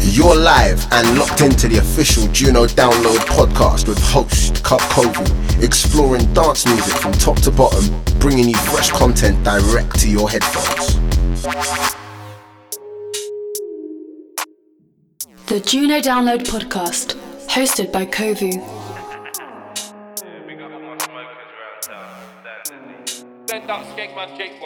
You're live and locked into the official Juno Download podcast with host Cub Kovu, exploring dance music from top to bottom, bringing you fresh content direct to your headphones. The Juno Download podcast, hosted by Kovu. Send that Skegman Jake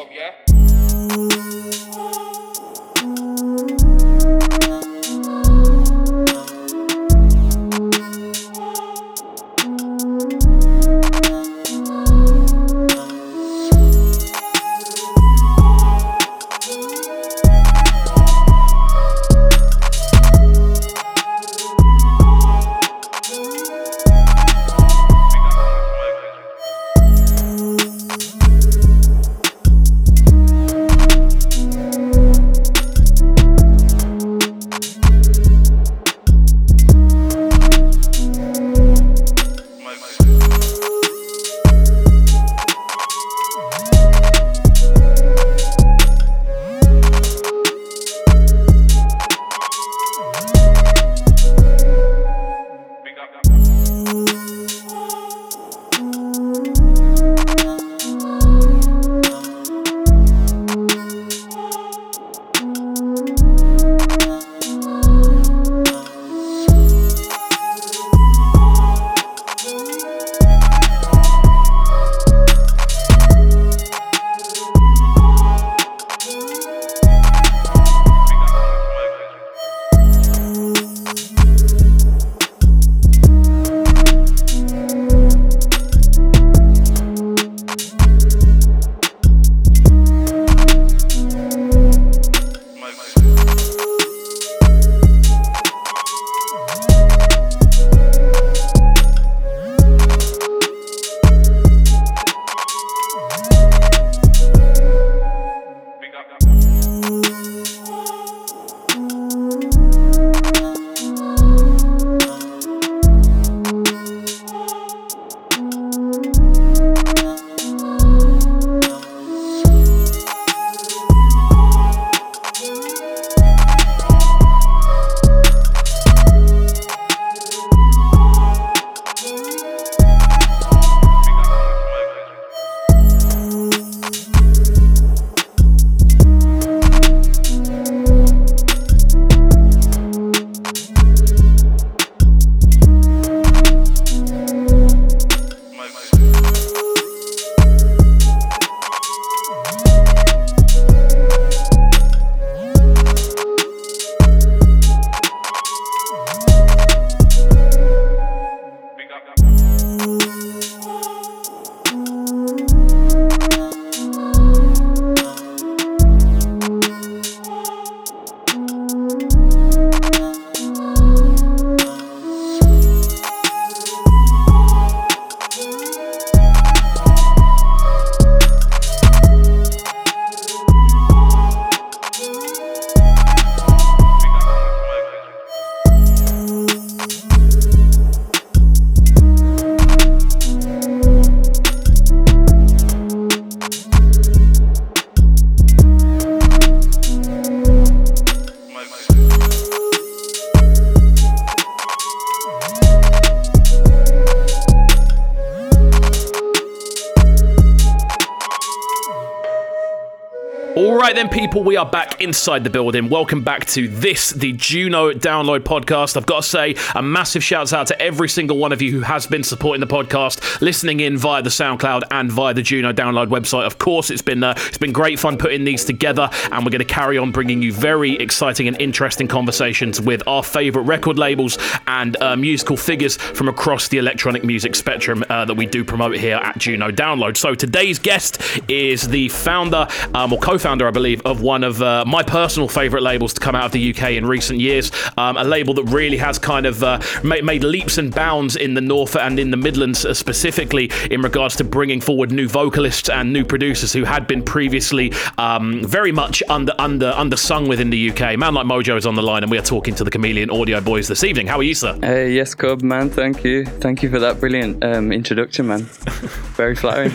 right, then, people, we are back inside the building. Welcome back to this, the Juno Download podcast. I've got to say a massive shout out to every single one of you who has been supporting the podcast, listening in via the SoundCloud and via the Juno Download website. Of course, it's been uh, it's been great fun putting these together, and we're going to carry on bringing you very exciting and interesting conversations with our favourite record labels and uh, musical figures from across the electronic music spectrum uh, that we do promote here at Juno Download. So today's guest is the founder um, or co-founder, I believe, of one of uh, my personal favourite labels to come out of the UK in recent years. Um, a label that really has kind of uh, made, made leaps and bounds in the North and in the Midlands uh, specifically in regards to bringing forward new vocalists and new producers who had been previously um, very much under under undersung within the UK. Man like MoJoe is on the line, and we are talking to the Chameleon Audio Boys this evening. How are you, sir? Hey, yes, Cub, man. Thank you. Thank you for that brilliant um, introduction, man. Very flattering.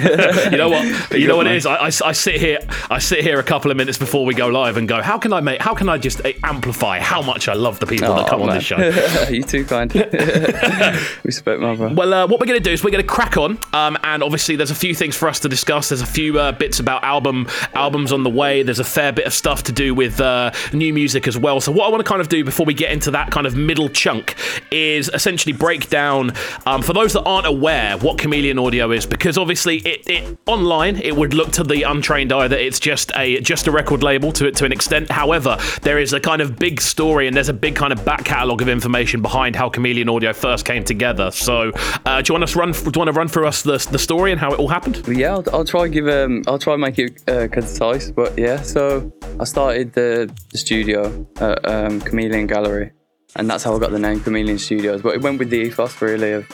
you know what? You know what it man. is. I, I, I sit here. I sit here a couple of minutes before we go live and go, how can I make? How can I just uh, amplify how much I love the people that Oh, come on this show? you too kind. Respect, bro. Well, uh, what we're going to do is we're going to crack on, um, and obviously there's a few things for us to discuss. There's a few uh, bits about album albums on the way. There's a fair bit of stuff to do with uh, new music as well. So what I want to kind of do before we get into that kind of middle chunk is essentially break down um, for those that aren't aware what Chameleon Audio is, because obviously it, it online it would look to the untrained eye that it's just a just a record label to it to an extent. However, there is a kind of big story and there's a big kind of back catalogue of information behind how Chameleon Audio first came together. So, uh, do you want us run? Do you want to run through us the, the story and how it all happened? Yeah, I'll, I'll try give um I'll try make it uh, concise, but yeah. So I started the, the studio at um, Chameleon Gallery, and that's how I got the name Chameleon Studios. But it went with the ethos really of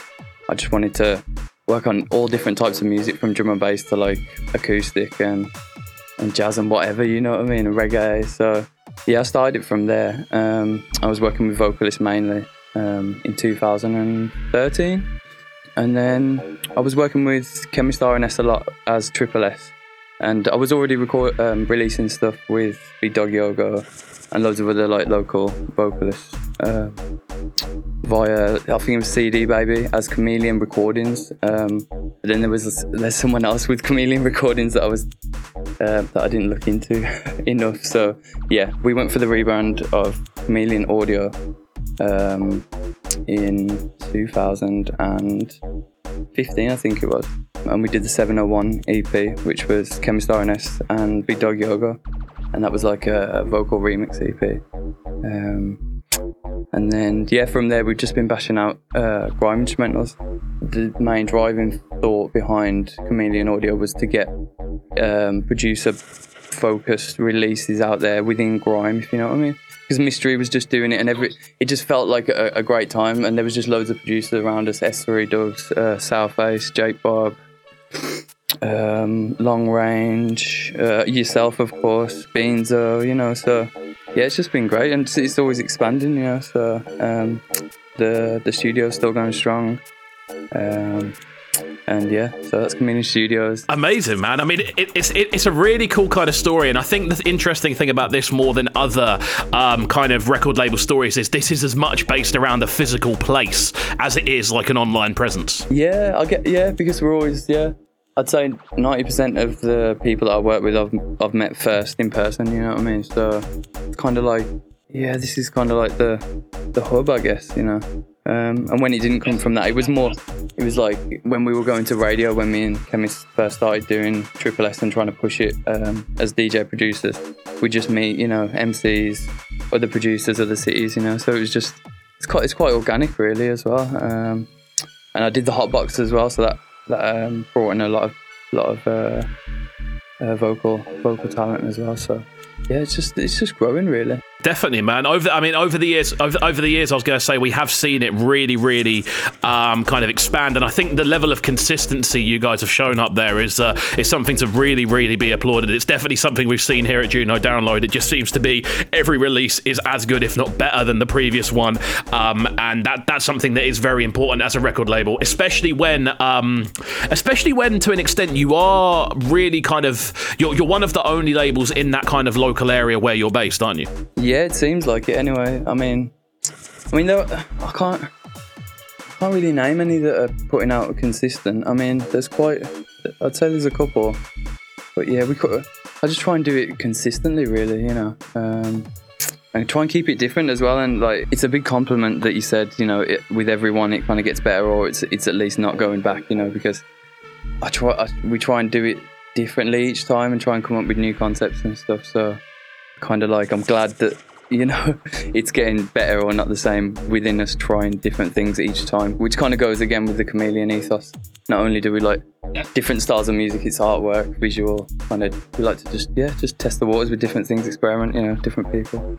I just wanted to work on all different types of music from drum and bass to like acoustic and and jazz and whatever, you know what I mean, and reggae. So yeah, I started it from there. Um, I was working with vocalists mainly um, in 2013. And then I was working with Chemist RNS a lot as Triple S. And I was already record, um, releasing stuff with Big Dog Yogi and loads of other like local vocalists uh, via, I think it was CD Baby as Chameleon Recordings. Um, then there was there's someone else with Chameleon Recordings that I was uh, that I didn't look into enough. So yeah, we went for the rebrand of Chameleon Audio um, in 2015, I think it was. And we did the 701 EP, which was Chemist RNS and Big Dog Yogi. And that was like a, a vocal remix EP. Um, and then, yeah, from there, we've just been bashing out uh, grime instrumentals. The main driving thought behind Chameleon Audio was to get um, producer focused releases out there within grime, if you know what I mean. Because Mystery was just doing it, and every it just felt like a, a great time, and there was just loads of producers around us: S3 Dubs, uh, Southface, Jakebob, um, Long Range, uh, yourself, of course, Beanzo, you know. So yeah, it's just been great, and it's, it's always expanding, you know. So um, the the studio's still going strong. Um, and yeah, so that's Chameleon Studios. Amazing, man. I mean, it, it's it, it's a really cool kind of story, and I think the interesting thing about this more than other um, kind of record label stories is this is as much based around a physical place as it is like an online presence. Yeah, I get yeah because we're always yeah. I'd say ninety percent of the people that I work with I've I've met first in person. You know what I mean? So it's kind of like yeah, this is kind of like the the hub, I guess. You know. Um, and when it didn't come from that, it was more. It was like when we were going to radio when me and Chemist first started doing Triple S and trying to push it um, as DJ producers. We just meet, you know, MCs, other producers, other cities, you know. So it was just it's quite it's quite organic really as well. Um, and I did the hot box as well, so that that um, brought in a lot of lot of uh, uh, vocal vocal talent as well. So yeah, it's just it's just growing really. Definitely, man. Over, I mean, over the years, over, over the years, I was going to say we have seen it really, really um, kind of expand, and I think the level of consistency you guys have shown up there is uh, is something to really, really be applauded. It's definitely something we've seen here at Juno Download. It just seems to be every release is as good, if not better, than the previous one, um, and that that's something that is very important as a record label, especially when, um, especially when, to an extent, you are really kind of you're you're one of the only labels in that kind of local area where you're based, aren't you? Yeah, it seems like it anyway. I mean, I mean, I can't, I can't really name any that are putting out consistent. I mean, there's quite, I'd say there's a couple, but yeah, we could. I just try and do it consistently, really, you know, um, and try and keep it different as well. And like, it's a big compliment that you said, you know, it, with everyone it kind of gets better, or it's it's at least not going back, you know, because I try, I, we try and do it differently each time and try and come up with new concepts and stuff. So kind of like I'm glad that you know it's getting better or not the same within us trying different things each time which kind of goes again with the chameleon ethos. Not only do we like different styles of music it's artwork visual kind of we like to just yeah just test the waters with different things experiment you know different people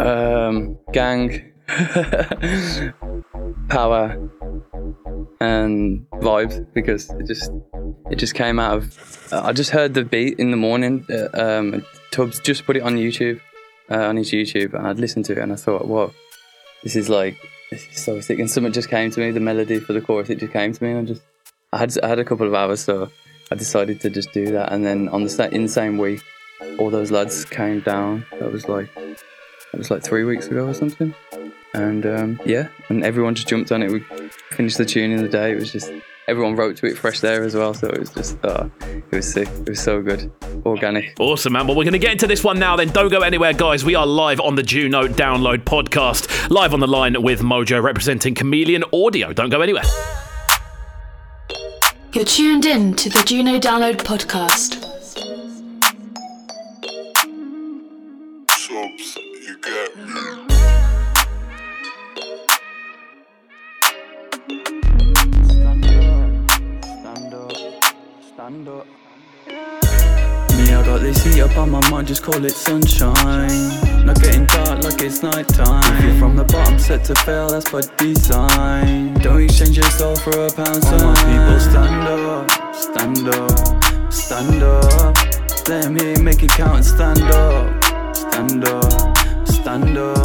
um gang power and vibes because it just it just came out of. I just heard the beat in the morning. Uh, um, Tubbs just put it on YouTube, uh, on his YouTube, and I'd listened to it and I thought, whoa, this is like this is so sick. And something just came to me, the melody for the chorus, it just came to me, and I just I had I had a couple of hours, so I decided to just do that. And then on the in the same week, all those lads came down. That was like that was like three weeks ago or something. And um, yeah, and everyone just jumped on it. We finished the tune in the day. It was just everyone wrote to it fresh there as well. So it was just uh, it was sick. It was so good, organic. Awesome, man. Well, we're going to get into this one now, then. Don't go anywhere, guys. We are live on the Juno Download podcast, live on the line with MoJoe representing Chameleon Audio. Don't go anywhere. You're tuned in to the Juno Download podcast. Stand up. Me, I got this heat up on my mind, just call it sunshine. Not getting dark like it's night time. If you're from the bottom, set to fail, that's by design. Don't exchange your soul for a pound sign. All my people, stand up, stand up, stand up. Let me make it count and stand up, stand up, stand up.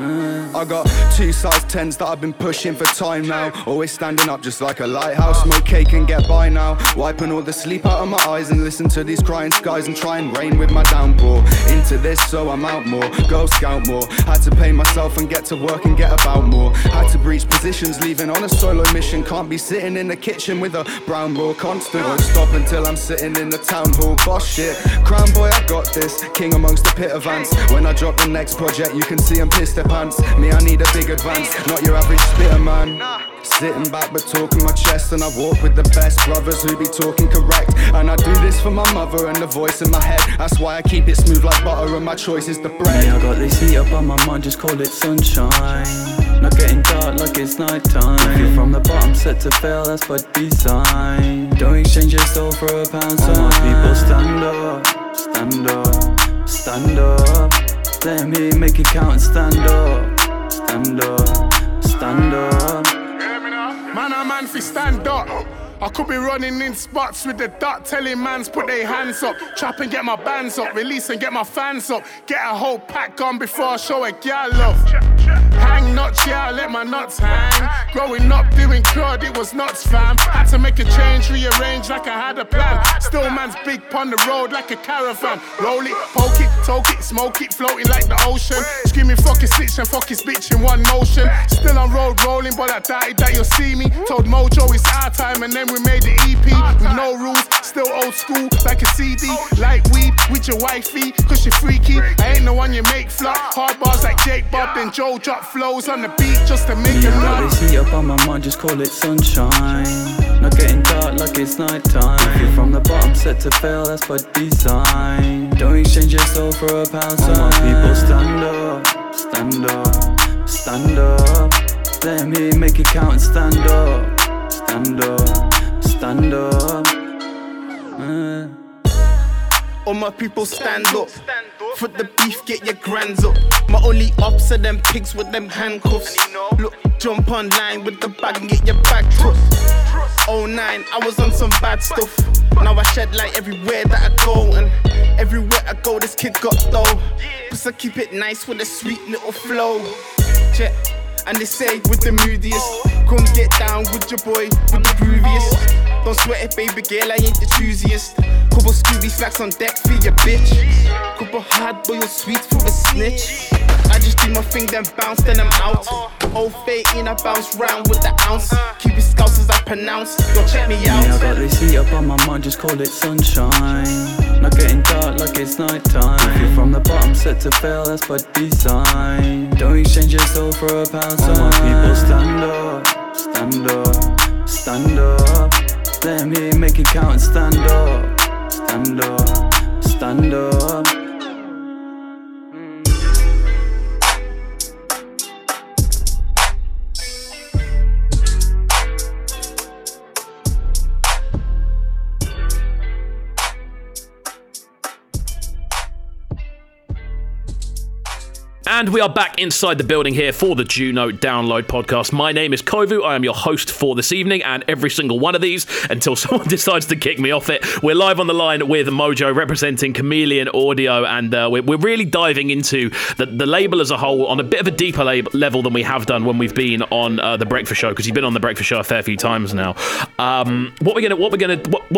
I got two size 10s that I've been pushing for time now. Always standing up just like a lighthouse. Smoke cake and get by now. Wiping all the sleep out of my eyes and listen to these crying skies and try and rain with my downpour. Into this, so I'm out more. Go scout more. Had to pay myself and get to work and get about more. Had to breach positions, leaving on a solo mission. Can't be sitting in the kitchen with a brown raw constant. Won't stop until I'm sitting in the town hall. Boss shit. Crown boy, I got this. King amongst the pit of ants. When I drop the next project, you can see them piss their pants. Me, I need a big advance, not your average spitter man. Sitting back but talking my chest, and I walk with the best brothers who be talking correct. And I do this for my mother and the voice in my head. That's why I keep it smooth like butter, and my choice is the bread. Me, I got this heat up on my mind, just call it sunshine. Not getting dark like it's night time. If you're from the bottom, set to fail, that's by design. Don't exchange your soul for a pound sign. All my people, stand up, stand up, stand up. Let me make it count and stand up, stand up, stand up. Man, a man fi stand up. I could be running in spots with the dot, telling mans put their hands up. Trap and get my bands up, release and get my fans up. Get a whole pack on before I show a gal love. Hang nuts, yeah, I let my nuts hang. Growing up doing crud, it was nuts, fam. Had to make a change, rearrange like I had a plan. Still, man's big pon the road like a caravan. Roll it, poke it, toke it, smoke it, floating like the ocean. Screaming fuck his bitch and fuck his bitch in one motion. Still on road rolling, but I doubted that you'll see me. Told MoJoe it's our time, and then we made the EP with no rules. Still old school, like a CD. Like weed with your wifey, cause she freaky. I ain't the one you make flop. Hard bars like Jakebob, then Joe drop flows on the beat just to make Me, it I got run. this heat up on my mind, just call it sunshine. Not getting dark like it's night time. If you're from the bottom, set to fail, that's by design. Don't exchange your soul for a pound sign. All my people, stand up, stand up, stand up. Let me make it count and stand up, stand up, stand up. Uh. All my people stand up. For the beef, get your grands up. My only ops are them pigs with them handcuffs. Look, jump online with the bag and get your bag took. Oh nine, I was on some bad stuff. Now I shed light everywhere that I go, and everywhere I go, this kid got dough. Plus I keep it nice with a sweet little flow. Check. And they say with the moodiest, come get down with your boy with the grooviest. Don't sweat it, baby girl, I ain't the choosiest. Couple Scooby slacks on deck for your bitch. Couple hard boiled sweets for a snitch. I just do my thing, then bounce, then I'm out. Old fate in, I bounce round with the ounce. Keep it scouts as I pronounce. Yo, check me Me, I got out. this heat up on my mind, just call it sunshine. Not getting dark like it's night time. If you're from the bottom, set to fail, that's by design. Don't exchange your soul for a pound sign. All my people, stand up, stand up, stand up. Let me make it count and stand up, stand up, stand up. And we are back inside the building here for the Juno Download podcast. My name is Kovu. I am your host for this evening and every single one of these until someone decides to kick me off it. We're live on the line with MoJoe representing Chameleon Audio, and uh, we're, we're, really diving into the, the label as a whole on a bit of a deeper lab- level than we have done when we've been on uh, the Breakfast Show because you've been on the Breakfast Show a fair few times now. Um, what we're gonna what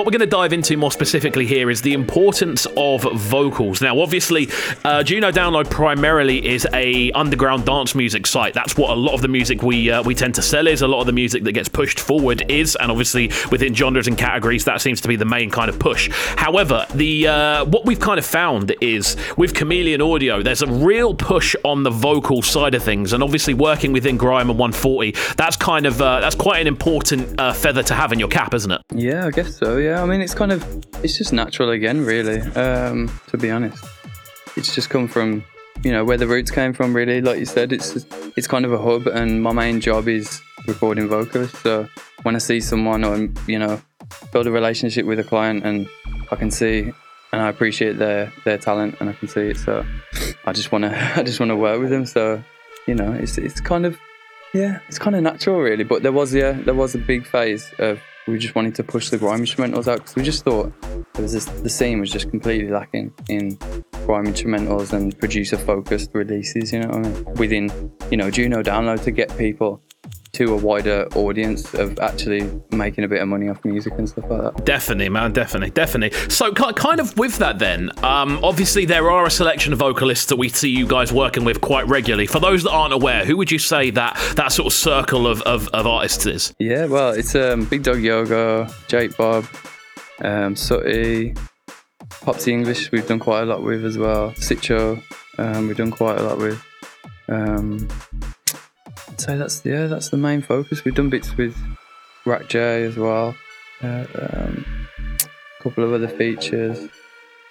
we're gonna dive into more specifically here is the importance of vocals. Now, obviously, uh, Juno Download primarily is a underground dance music site. That's what a lot of the music we uh, we tend to sell is. A lot of the music that gets pushed forward is, and obviously within genres and categories, that seems to be the main kind of push. However, the uh, what we've kind of found is with Chameleon Audio, there's a real push on the vocal side of things, and obviously working within Grime and 140, that's kind of uh, that's quite an important uh, feather to have in your cap, isn't it? Yeah, I guess so. Yeah, I mean, it's kind of it's just natural again, really. Um, to be honest, it's just come from you know where the roots came from really. Like you said it's it's kind of a hub and my main job is recording vocals. so when i see someone or you know build a relationship with a client and i can see and i appreciate their their talent and i can see it so i just want to i just want to work with them. So you know it's it's kind of yeah it's kind of natural really. But there was yeah there was a big phase of we just wanted to push the grime instrumentals out because we just thought there was this, the scene was just completely lacking in grime instrumentals and producer focused releases, you know, I mean? within, you know, Juno download to get people to a wider audience of actually making a bit of money off music and stuff like that. Definitely, man, definitely, definitely. So, kind of with that, then, um, obviously there are a selection of vocalists that we see you guys working with quite regularly. For those that aren't aware, who would you say that that sort of circle of, of, of artists is? Yeah, well, it's um, Big Dog Yogi, Jake Bob, um, Sooty, Popsy English. We've done quite a lot with as well. Sitcho, um, we've done quite a lot with. Um, that's yeah, that's the main focus. We've done bits with Rat J as well. Uh, um, a couple of other features.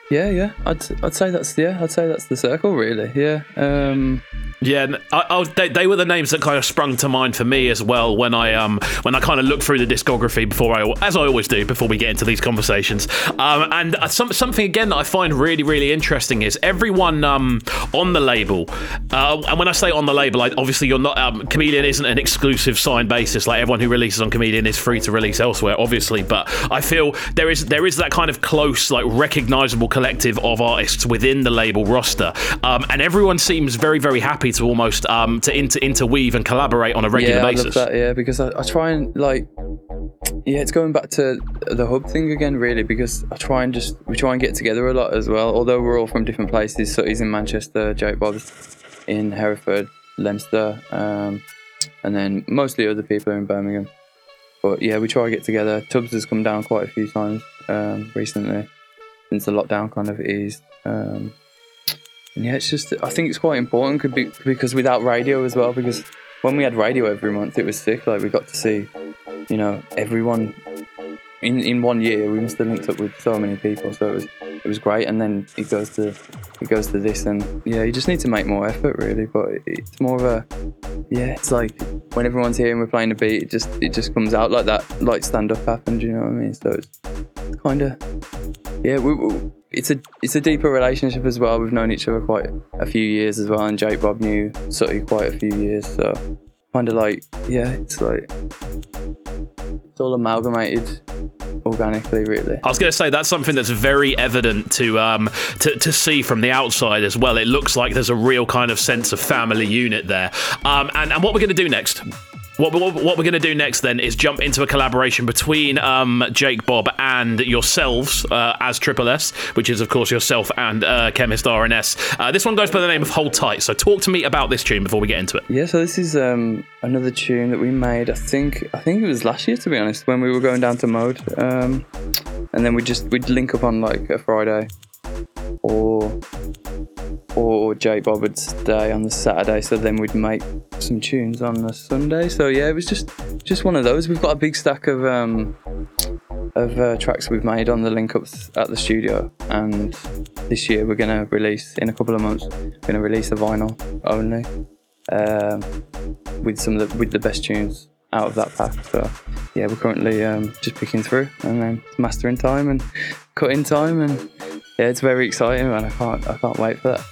Yeah, yeah. I'd I'd say that's yeah. I'd say that's the circle really. Yeah. Um, yeah, I, I, they, they, were the names that kind of sprung to mind for me as well when I um when I kind of looked through the discography before I as I always do before we get into these conversations. Um, and uh, some, something again that I find really really interesting is everyone um on the label. Uh, and when I say on the label, like obviously you're not um, Chameleon isn't an exclusive signed basis. Like everyone who releases on Chameleon is free to release elsewhere, obviously. But I feel there is there is that kind of close like recognizable collective of artists within the label roster, um, and everyone seems very very happy to almost um, to inter- interweave and collaborate on a regular yeah, basis. I love that, yeah, because I, I try and like yeah, it's going back to the hub thing again, really, because I try and just we try and get together a lot as well. Although we're all from different places, so he's in Manchester, Jakebob's in Hereford, Leicester, um, and then mostly other people are in Birmingham. But yeah, we try to get together. Tubbs has come down quite a few times um, recently since the lockdown kind of eased. Um, and yeah, it's just I think it's quite important be, because without radio as well, because when we had radio every month, it was sick. Like we got to see, you know, everyone in in one year. We must have linked up with so many people, so it was it was great. And then it goes to it goes to this, and yeah, you just need to make more effort really. But it, it's more of a yeah, it's like when everyone's here and we're playing a beat, it just it just comes out like that, like stand up happened. You know what I mean? So it's kind of yeah. We, we, it's a it's a deeper relationship as well. We've known each other quite a few years as well, and Jakebob knew Sooty quite a few years. So kind of like yeah, it's like it's all amalgamated organically, really. I was going to say that's something that's very evident to um to, to see from the outside as well. It looks like there's a real kind of sense of family unit there. Um, and and what we're going to do next what, what, what we're going to do next then is jump into a collaboration between um, Jakebob and yourselves uh, as Triple S, which is of course yourself and uh, Chemist RNS. Uh, this one goes by the name of Hold Tight. So talk to me about this tune before we get into it. Yeah, so this is um, another tune that we made. I think I think it was last year to be honest when we were going down to Mode, um, and then we just we'd link up on like a Friday or or Bob would stay on the Saturday, so then we'd make some tunes on the Sunday. So yeah, it was just just one of those. We've got a big stack of um, of uh, tracks we've made on the link ups at the studio, and this year we're gonna release in a couple of months. We're gonna release a vinyl only um, with some of the, with the best tunes out of that pack. So yeah, we're currently um, just picking through and then mastering time and cutting time, and yeah, it's very exciting, and I can't I can't wait for that.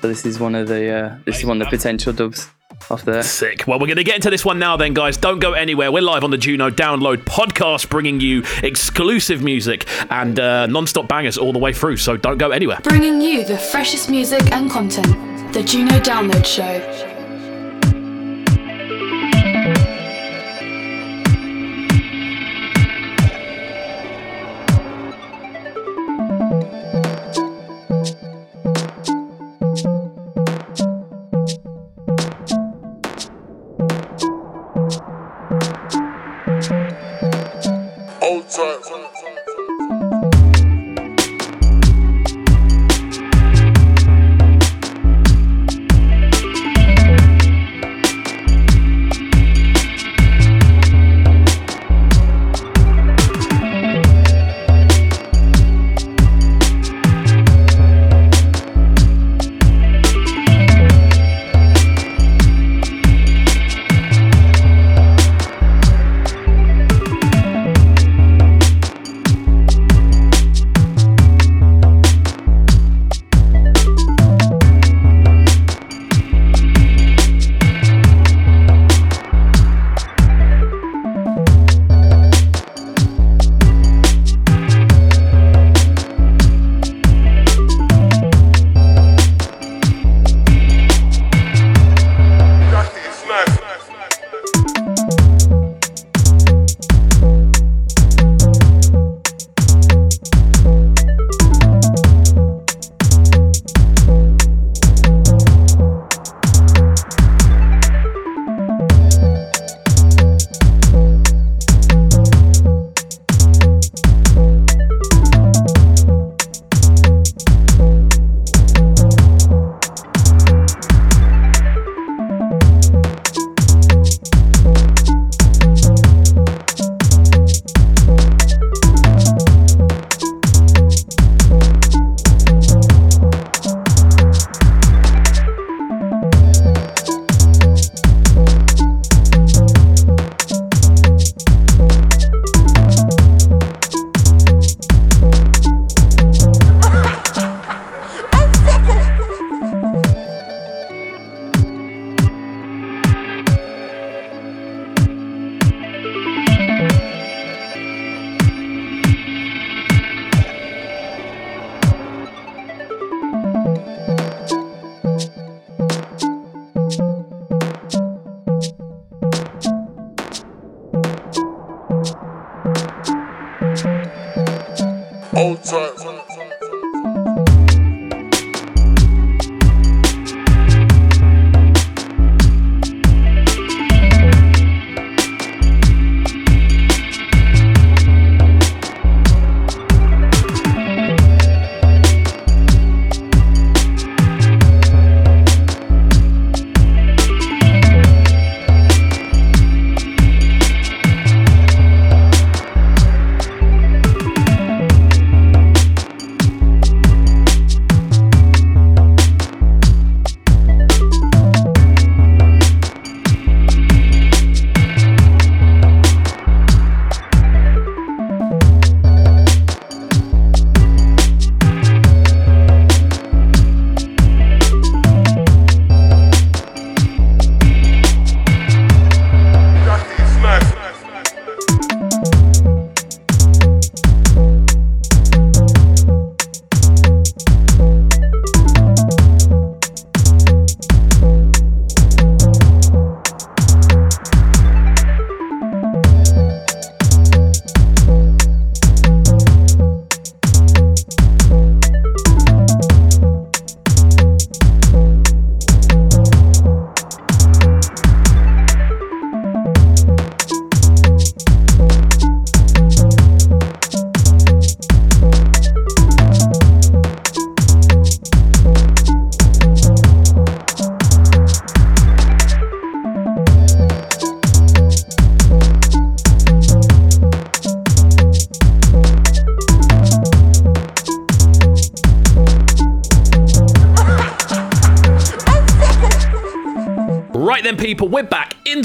So this is one of the uh, this is one of the potential dubs off there. Sick. Well, we're going to get into this one now, then, guys. Don't go anywhere. We're live on the Juno Download podcast, bringing you exclusive music and uh, non stop bangers all the way through. So don't go anywhere. Bringing you the freshest music and content. The Juno Download Show.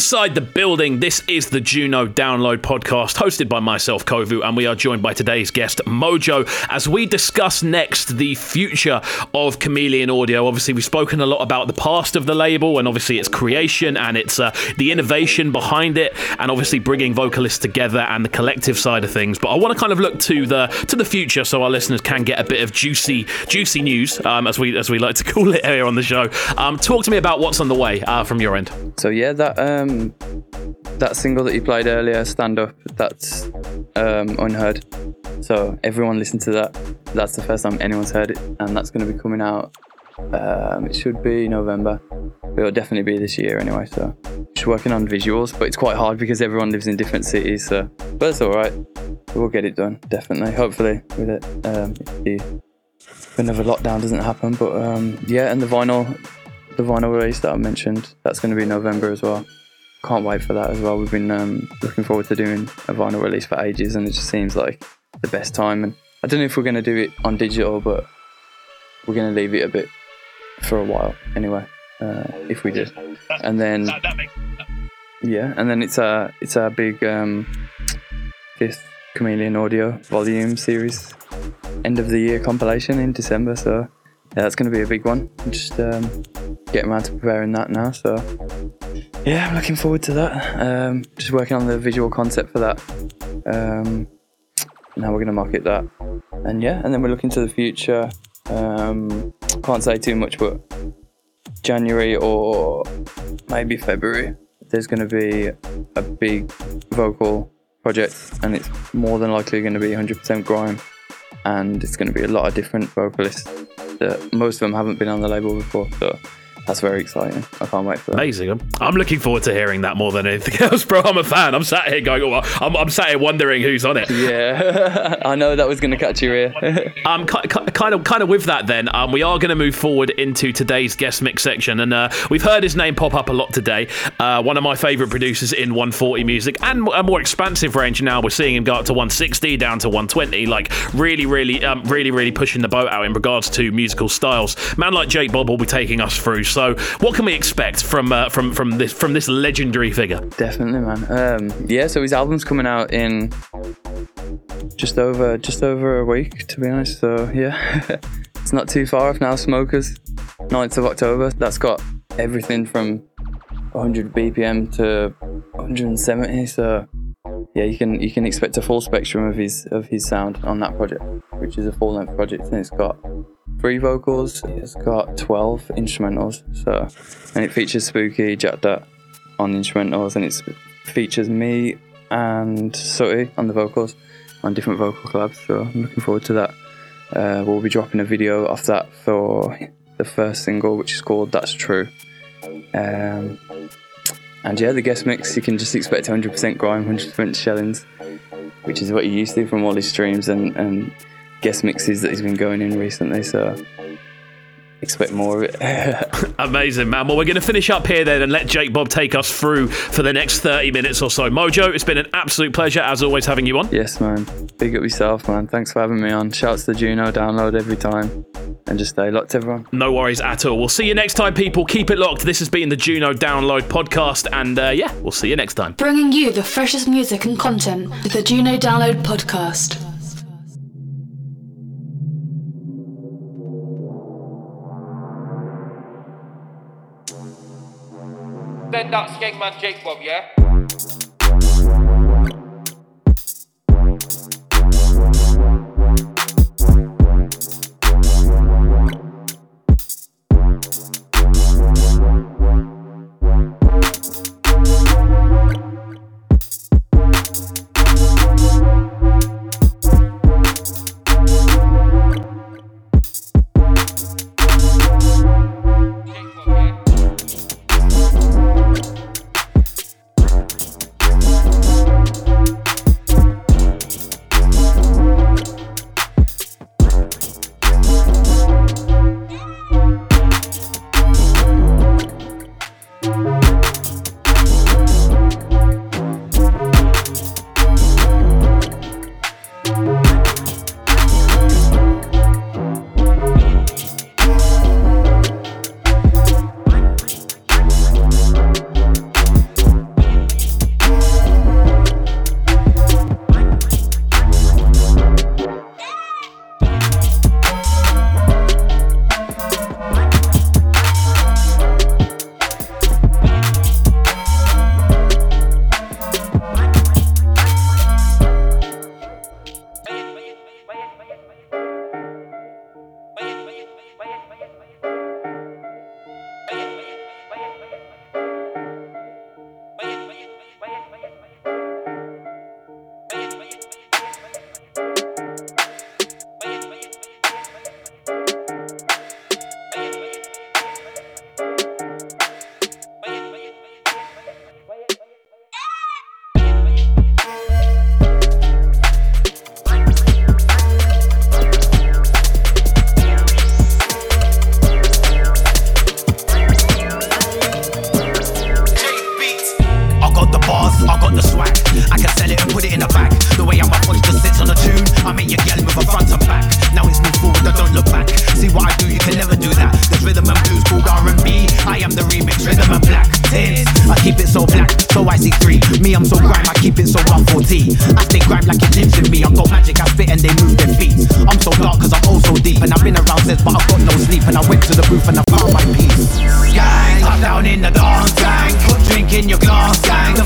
Inside the building. This is the Juno Download podcast, hosted by myself, Kovu, and we are joined by today's guest, MoJoe, as we discuss next the future of Chameleon Audio. Obviously, we've spoken a lot about the past of the label and obviously its creation and its uh, the innovation behind it, and obviously bringing vocalists together and the collective side of things. But I want to kind of look to the to the future, so our listeners can get a bit of juicy juicy news, um, as we as we like to call it here on the show. Um, talk to me about what's on the way uh, from your end. So yeah, that um, that single that you played earlier, "Stand Up," that's um, unheard. So everyone listen to that. That's the first time anyone's heard it, and that's going to be coming out. Um, it should be November. It'll definitely be this year anyway. So just working on visuals, but it's quite hard because everyone lives in different cities. So, but it's all right. We'll get it done definitely. Hopefully with it. Um, another lockdown doesn't happen, but um, yeah, and the vinyl the vinyl release that I mentioned. That's going to be November as well. Can't wait for that as well. We've been um, looking forward to doing a vinyl release for ages, and it just seems like the best time. And I don't know if we're going to do it on digital, but we're going to leave it a bit for a while anyway. Uh, if we do, and then yeah, and then it's our it's our big um, fifth Chameleon Audio volume series end of the year compilation in December. So yeah, that's going to be a big one. I'm just um, getting around to preparing that now. So yeah, I'm looking forward to that. Um, just working on the visual concept for that. Um, now we're going to market that, and yeah, and then we're looking to the future. Um, can't say too much, but January or maybe February, there's going to be a big vocal project, and it's more than likely going to be 100% grime, and it's going to be a lot of different vocalists that most of them haven't been on the label before. So that's very exciting. I can't wait for that. Amazing. I'm- I'm looking forward to hearing that more than anything else, bro. I'm a fan. I'm sat here going, oh, I'm, I'm sat here wondering who's on it. Yeah, I know that was going to catch your ear. Um, ki- ki- kind of, kind of with that, then um, we are going to move forward into today's guest mix section, and uh, we've heard his name pop up a lot today. Uh, one of my favourite producers in 140 music, and a more expansive range now. We're seeing him go up to 160, down to 120, like really, really, um, really, really pushing the boat out in regards to musical styles. Man like Jakebob will be taking us through. So, what can we expect from uh, from from this from this legendary figure? Definitely, man. Um, yeah, so his album's coming out in just over just over a week, to be honest. So yeah, it's not too far off now. Smokers, 9th of October. That's got everything from 100 BPM to 170. So yeah, you can you can expect a full spectrum of his of his sound on that project, which is a full length project, and it's got three vocals. It's got 12 instrumentals. So and it features Spooky, Jack Dot on instrumentals, and it features me and Sooty on the vocals on different vocal collabs. So I'm looking forward to that. Uh, we'll be dropping a video off that for the first single, which is called That's True. Um, and yeah, the guest mix, you can just expect 100% grime, 100% shellings, which is what you used to from all these streams and, and guest mixes that he's been going in recently. So expect more of it. Amazing, man. Well, we're going to finish up here then and let Jakebob take us through for the next 30 minutes or so. MoJoe, it's been an absolute pleasure, as always, having you on. yes, man. Big up yourself, man. Thanks for having me on. Shouts to the Juno, download every time. And just stay locked, everyone. No worries at all. We'll see you next time, people. Keep it locked. This has been the Juno Download podcast, and uh, yeah, we'll see you next time. Bringing you the freshest music and content with the Juno Download podcast. Send that Skegman Bob, yeah?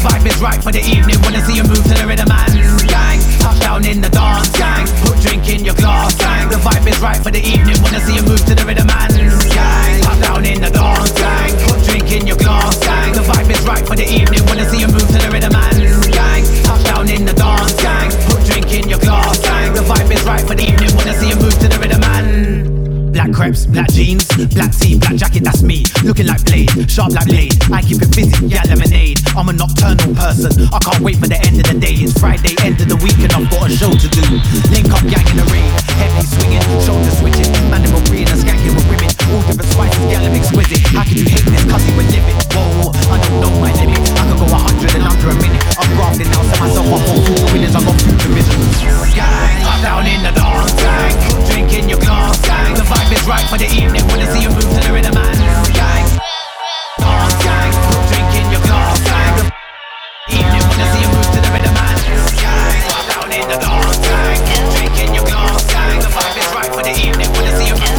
Vibe is right for the evening. Wanna see you move to the rhythm and gang. Touchdown in the dance, gang. Put drink in your glass, gang. The vibe is right for the evening. Wanna see you move to the rhythm and gang. Touchdown in the dance, gang. Put drink in your glass, gang. The vibe is right for the evening. Wanna see you move to the rhythm and gang. Touchdown in the dance, gang. Put drink in your glass, gang. The vibe is right for the evening. Wanna see you move to the Black crepes, black jeans, black tee, black jacket, that's me. Looking like Blade, sharp like Blade. I keep it busy, yeah, lemonade. I'm a nocturnal person. I can't wait for the end of the day. It's Friday, end of the week, and I've got a show to do. Link up, gang in the rain. Heavy swinging, shoulder switching. Man, them free and skanking with women. All different spices, yeah, I'm exquisite. How can you hate this? Cause you were living. Whoa, I don't know my limit. I could go a hundred and under a minute. I'm grafting now, set myself up for full winners. I got future vision. Gang, I'm down in the dance, gang. Drink in your glass, gang. The vibe is right for the evening. Wanna see you move to the rhythm and gang. Dance, gang. Drink in your glass, gang. Evening, wanna see you move to the rhythm and gang. Down in the dance, gang. Drink in your glass, gang. The vibe is right for the evening. Wanna see you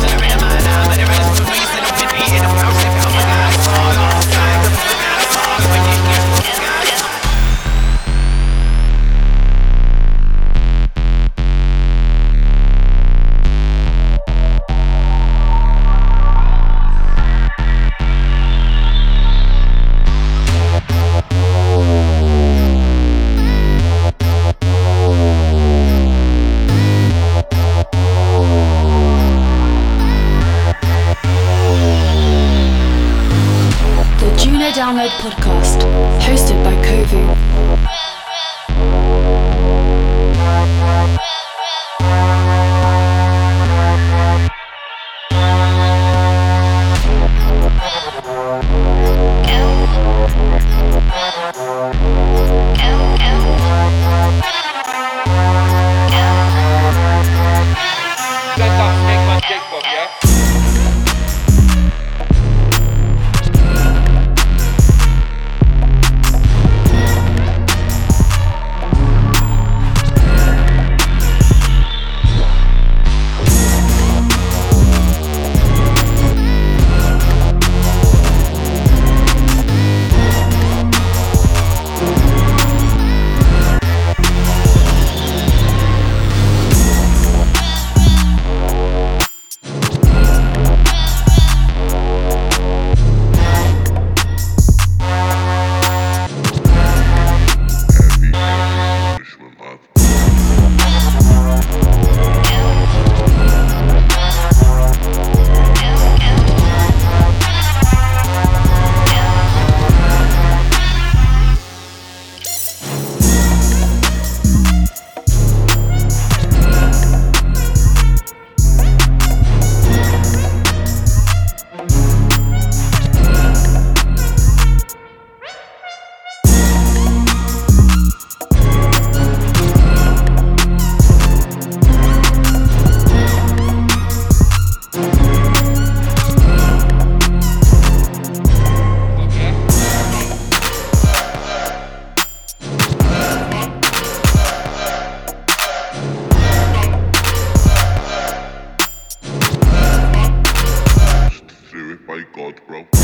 Bro.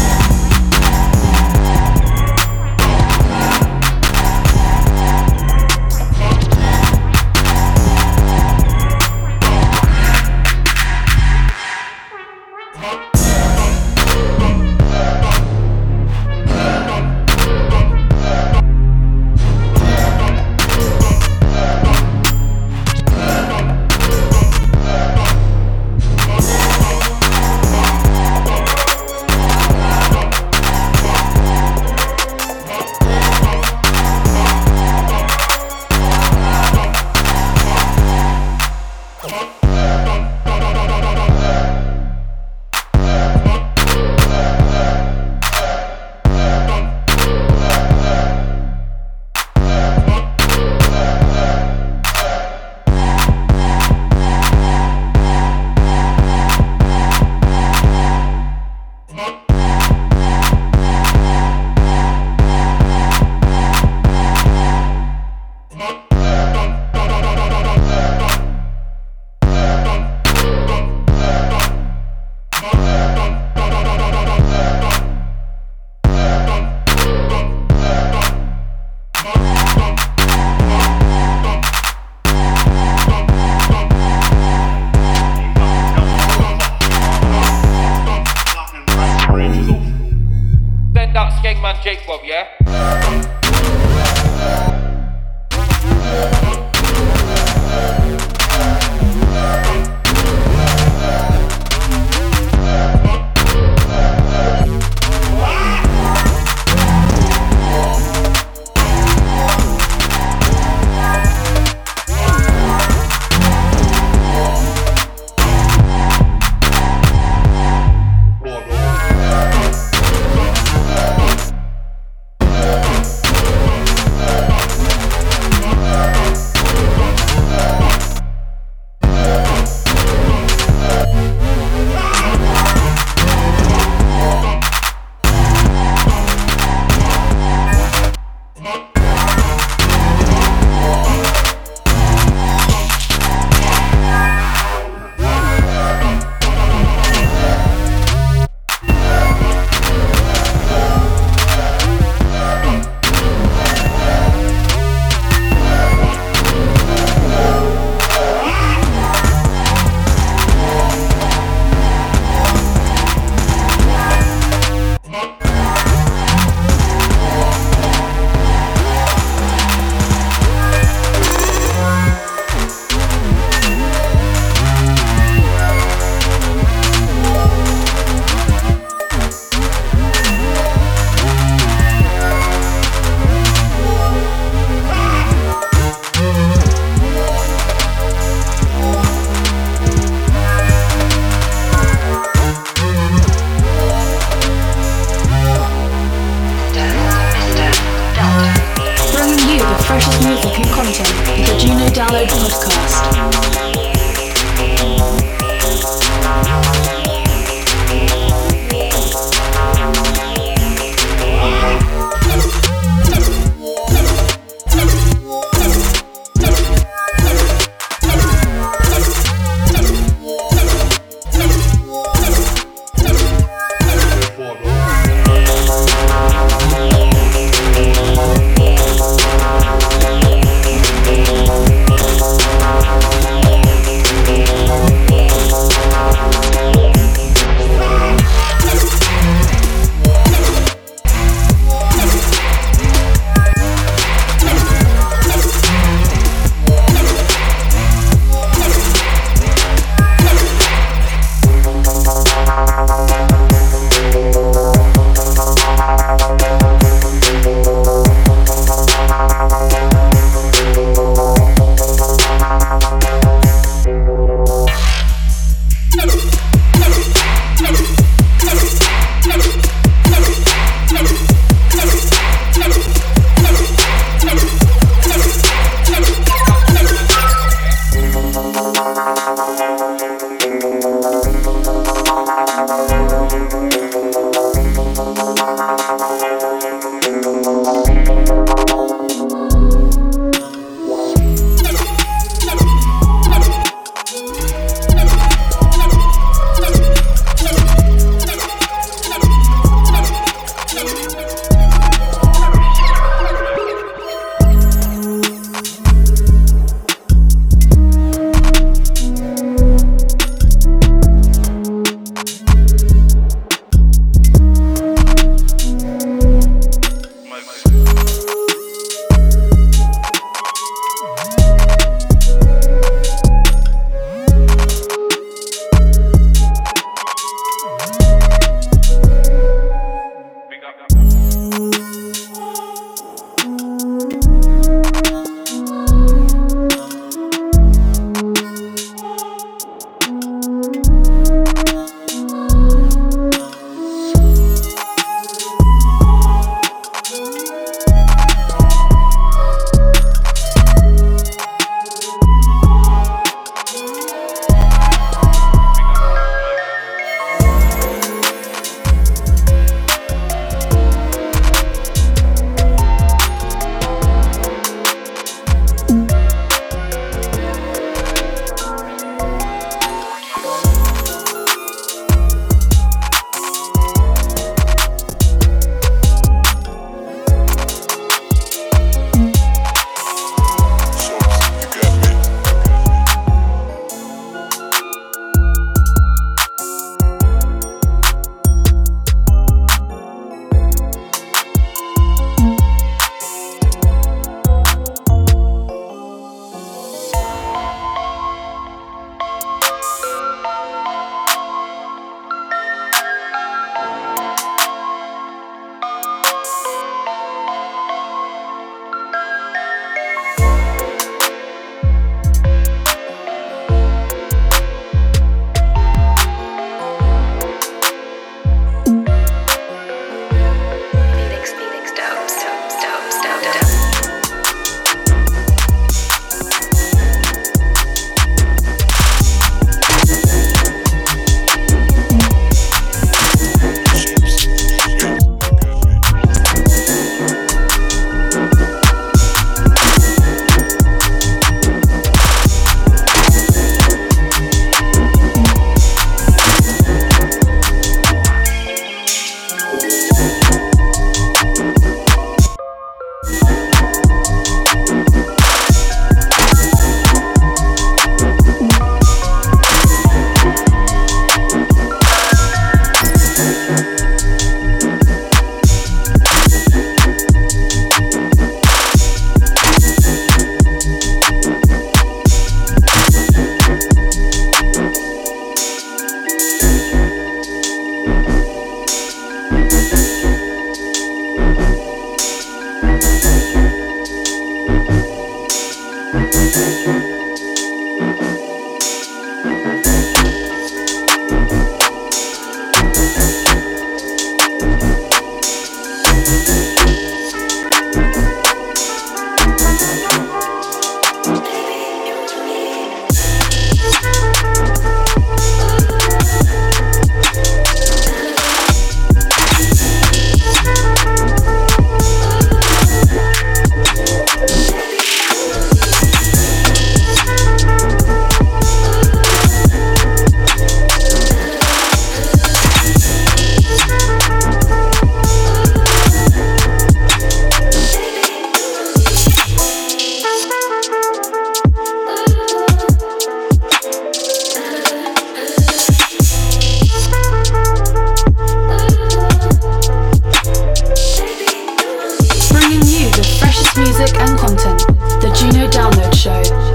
music and content. The Juno Download Show.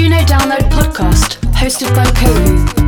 Juno Download Podcast, hosted by Kovu.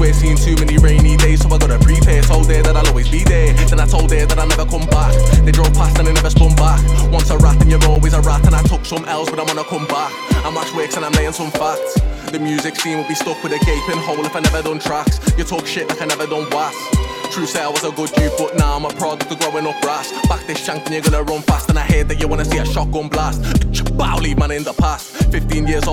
Swear seen too many rainy days, so I gotta prepare. Told her that I'll always be there. Then I told her that I'll never come back. They drove past and they never spun back. Once a rat, and you're always a rat. And I took some else, but I'm gonna come back. I match works and I'm laying some facts. The music scene will be stuck with a gaping hole if I never done tracks. You talk shit like I never done was. True say I was a good dude, but now I'm a product of growing up brass. Back this shank and you're gonna run fast. And I hear that you wanna see a shotgun blast. But I'll leave man in the past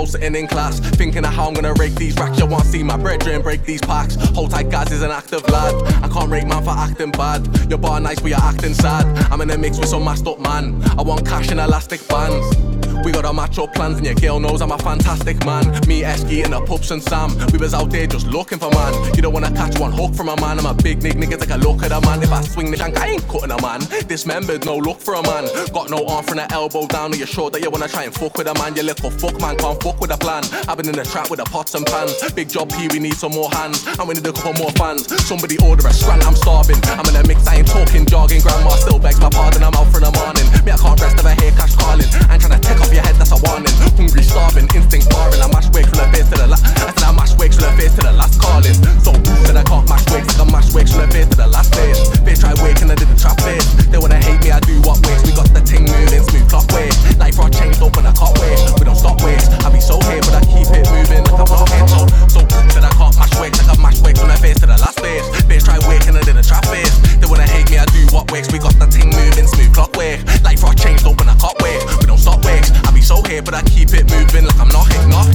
sitting in class, thinking of how I'm gonna rake these racks. You want to see my brethren break these packs. Hold tight, guys is an active lad. I can't rate man for acting bad. Your bar nice, but you're acting sad. I'm in a mix with some masked up man. I want cash in elastic bands. We got our match up plans, and your girl knows I'm a fantastic man. Me, Esky, and the pups and Sam. We was out there just looking for man. You don't wanna catch one hook from a man. I'm a big nigga, nigga, take a look at a man. If I swing the shank, I ain't cutting a man. Dismembered, no look for a man. Got no arm from the elbow down. Are you sure that you wanna try and fuck with a man? You little fuck man, can't fuck with a plan. I've been in the trap with the pots and pans. Big job here, we need some more hands. And we need a couple more fans. Somebody order a strand, I'm starving. I'm in a mix, I ain't talking jargon. Grandma still begs my pardon, I'm out for the morning. Me, I can't rest I hear cash calling. I ain't trying to take off your head, that's a warning. Hungry, starving, instinct barring. I mash wigs from the face to the last. I said I mash wigs from the face to the last calling. So said I can't mash wigs, I mash wigs from the face to the last days. Bitch, try waking, I did the trap face. They wanna hate me, I do what wigs. We got the ting moving, smooth clock way. Life our changed and I can't wait. We don't stop wigs. I be so here, but I keep it moving like I'm not here. So, so said I can't mash wigs, like I mash wigs from the face to the last days. Bitch, try waking, I did the trap face. They wanna hate me, I do what wigs. We got the ting moving, smooth clock way. Life our changed and I can't wait. We don't stop wigs. I be so here, but I keep it moving like I'm not hit, not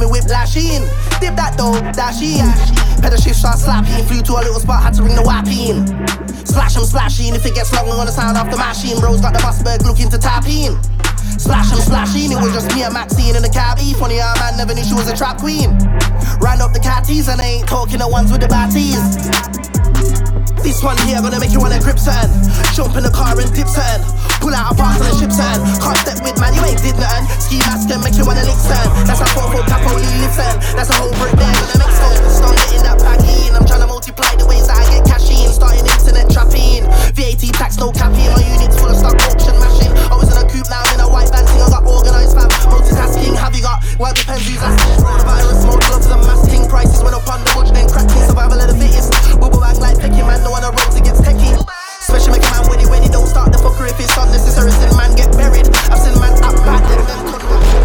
me whiplashing. Dip that though, dash in. Pedal shift start slapping, flew to a little spot, had to ring the whapping. Slash him splashing, if it gets long, I'm gonna sound off the machine. Bros got the Mossberg looking to tap in. Splash him splashing, it was just me and Maxine in the cabby. Funny how man never knew she was a trap queen. Ran up the catties and I ain't talking the ones with the batties. This one here gonna make you wanna grip sand. Jump in the car and dip sand. Pull out a parcel the ship sand. Can't step with man, you ain't did nothing. Ski mask and make you wanna lick sand. That's a 4 4 cap only listen. That's a whole brick there gonna make sense. Start getting that back in. I'm trying to multiply the ways that I get cash in. Starting internet trapping. VAT tax, no capping. My units full of stock auction mashing. I was in a coupe now, I'm in a white van. I got organised fam. Multitasking, have you got? Well, depends who's asking. Virus, smoke gloves and masking. Prices went up on the budge, then cracking. Survival of the fittest. Bubble bag like picking man. No one on road to get techie. Special make a man when he when he don't start the fucker if it's unnecessary. Seen man get buried. I've seen man up bad and then turn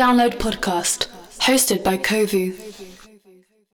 Download Podcast, hosted by Kovu.